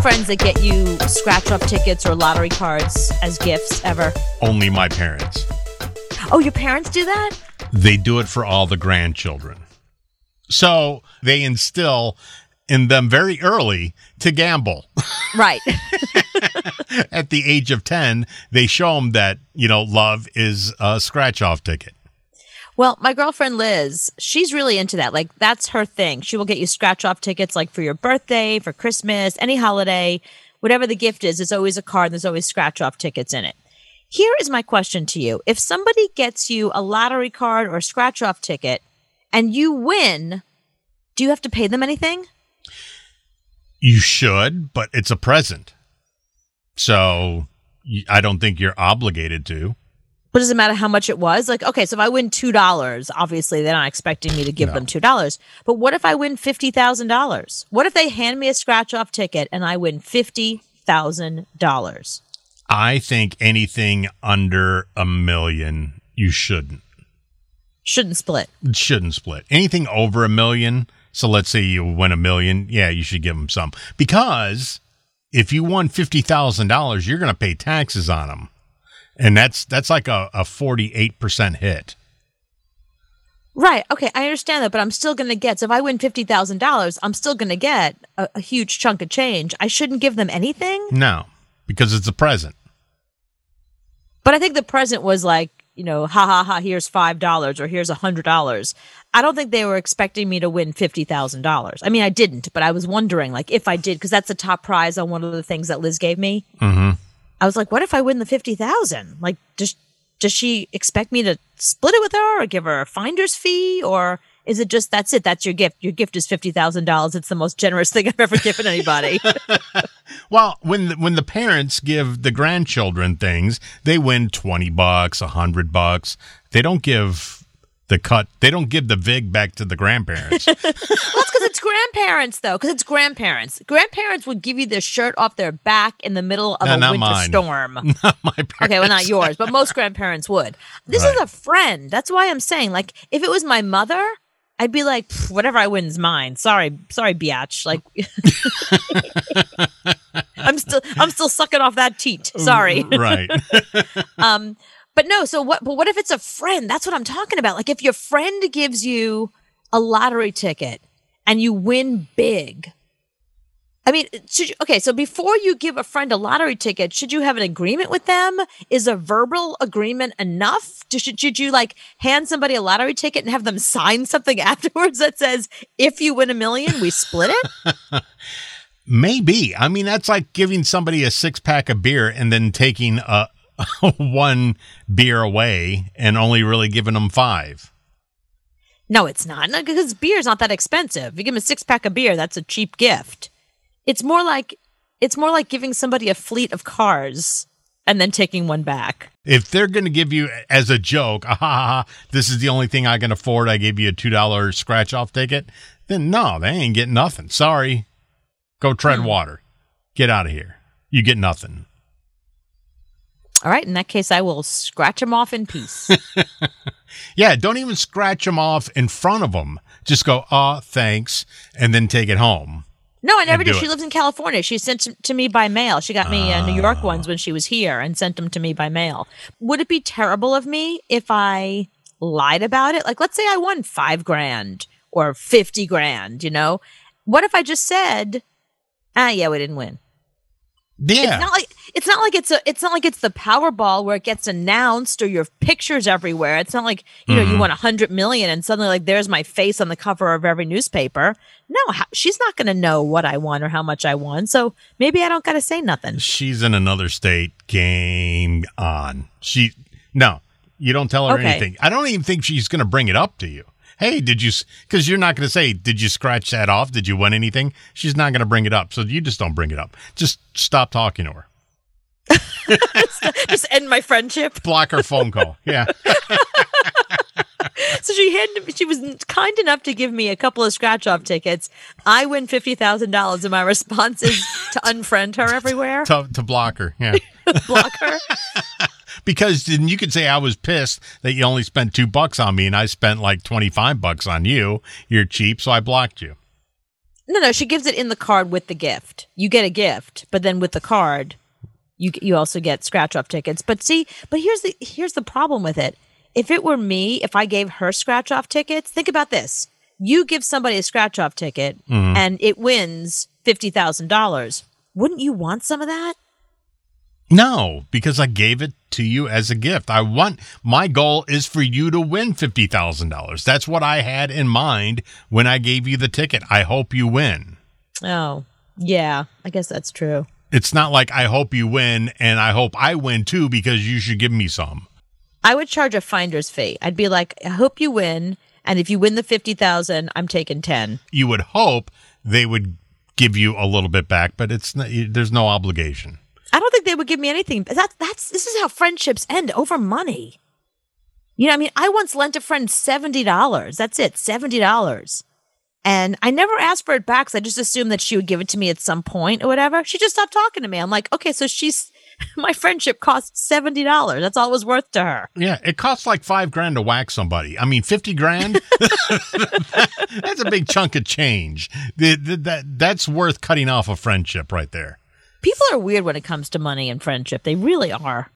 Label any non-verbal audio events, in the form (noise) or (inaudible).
friends that get you scratch off tickets or lottery cards as gifts ever? Only my parents. Oh, your parents do that? They do it for all the grandchildren. So they instill in them very early to gamble. (laughs) Right. At the age of 10, they show them that, you know, love is a scratch off ticket. Well, my girlfriend Liz, she's really into that. Like that's her thing. She will get you scratch off tickets like for your birthday, for Christmas, any holiday, whatever the gift is, there's always a card, and there's always scratch off tickets in it. Here is my question to you. If somebody gets you a lottery card or scratch off ticket and you win, do you have to pay them anything? You should, but it's a present. So I don't think you're obligated to. But does it matter how much it was? Like, okay, so if I win two dollars, obviously they're not expecting me to give No. them two dollars. But what if I win fifty thousand dollars? What if they hand me a scratch off ticket and I win fifty thousand dollars? I think anything under a million, you shouldn't. Shouldn't split. Shouldn't split. Anything over a million. So let's say you win a million. Yeah, you should give them some. Because if you won $50,000, you're going to pay taxes on them. And that's that's like a, a 48% hit. Right. Okay, I understand that, but I'm still gonna get so if I win fifty thousand dollars, I'm still gonna get a, a huge chunk of change. I shouldn't give them anything. No, because it's a present. But I think the present was like, you know, ha ha ha, here's five dollars or here's a hundred dollars. I don't think they were expecting me to win fifty thousand dollars. I mean, I didn't, but I was wondering, like, if I did, because that's the top prize on one of the things that Liz gave me. Mm-hmm. I was like, what if I win the fifty thousand? Like, does does she expect me to split it with her, or give her a finder's fee, or is it just that's it? That's your gift. Your gift is fifty thousand dollars. It's the most generous thing I've ever given anybody. (laughs) (laughs) Well, when the, when the parents give the grandchildren things, they win 20 bucks, 100 bucks. They don't give the cut. They don't give the vig back to the grandparents. (laughs) Well, it's because it's grandparents, though. Because it's grandparents. Grandparents would give you their shirt off their back in the middle of No, a winter mine. storm. (laughs) Not my parents. Okay, well, not yours, but most grandparents would. This Right. is a friend. That's why I'm saying, like, if it was my mother, I'd be like, whatever I win's mine. Sorry, sorry, biatch. Like, (laughs) I'm still, I'm still sucking off that teat. Sorry. right. Um, but no. So what? But what if it's a friend? That's what I'm talking about. Like, if your friend gives you a lottery ticket and you win big. I mean, should you, okay. So before you give a friend a lottery ticket, should you have an agreement with them? Is a verbal agreement enough? Should, should you like hand somebody a lottery ticket and have them sign something (laughs) afterwards that says, "If you win a million, we split it"? (laughs) Maybe. I mean, that's like giving somebody a six pack of beer and then taking a (laughs) one beer away and only really giving them five. No, it's not. No, because beer's not that expensive. You give them a six pack of beer, that's a cheap gift. It's more like it's more like giving somebody a fleet of cars and then taking one back. If they're going to give you as a joke, ah, ha, ha, ha, this is the only thing I can afford. I gave you a two dollar scratch off ticket. Then no, they ain't getting nothing. Sorry, go tread water. Get out of here. You get nothing. All right, in that case, I will scratch them off in peace. (laughs) Yeah, don't even scratch them off in front of them. Just go, ah, thanks, and then take it home. No, I never did. She it. lives in California. She sent them to me by mail. She got me uh, New York ones when she was here and sent them to me by mail. Would it be terrible of me if I lied about it? Like, let's say I won five grand or 50 grand, you know? What if I just said, ah, yeah, we didn't win? Yeah. It's not like it's not like it's a it's not like it's the Powerball where it gets announced or your pictures everywhere. It's not like you know you mm-hmm. won a hundred million and suddenly like there's my face on the cover of every newspaper. No, how, she's not going to know what I won or how much I won. So maybe I don't got to say nothing. She's in another state. Game on. She no, you don't tell her Okay. anything. I don't even think she's going to bring it up to you. Hey, did you? Because you're not going to say, "Did you scratch that off? Did you win anything?" She's not going to bring it up. So you just don't bring it up. Just stop talking to her. Just end my friendship. (laughs) Block her phone call. Yeah. (laughs) So she had she was kind enough to give me a couple of scratch off tickets. I win fifty thousand dollars, and my response is to unfriend her everywhere, (laughs) to, to block her. Yeah. block her. Because then you could say I was pissed that you only spent two bucks on me and I spent like 25 bucks on you. You're cheap. So I blocked you. No, no, she gives it in the card with the gift. You get a gift, but then with the card, you you also get scratch off tickets. But see, but here's the here's the problem with it. If it were me, if I gave her scratch off tickets, think about this. You give somebody a scratch off ticket mm-hmm. and it wins $50,000. Wouldn't you want some of that? No, because I gave it to you as a gift. I want my goal is for you to win $50,000. That's what I had in mind when I gave you the ticket. I hope you win. Oh, yeah. I guess that's true. It's not like I hope you win and I hope I win too because you should give me some. I would charge a finder's fee. I'd be like, I hope you win. And if you win the 50,000, I'm taking 10. You would hope they would give you a little bit back, but it's not, there's no obligation. I don't think they would give me anything. That's that's this is how friendships end over money. You know, I mean, I once lent a friend seventy dollars. That's it, seventy dollars, and I never asked for it back because I just assumed that she would give it to me at some point or whatever. She just stopped talking to me. I'm like, okay, so she's (laughs) my friendship cost seventy dollars. That's all it was worth to her. Yeah, it costs like five grand to whack somebody. I mean, fifty grand. (laughs) (laughs) that's a big chunk of change. The, the, that that's worth cutting off a friendship right there. People are weird when it comes to money and friendship. They really are.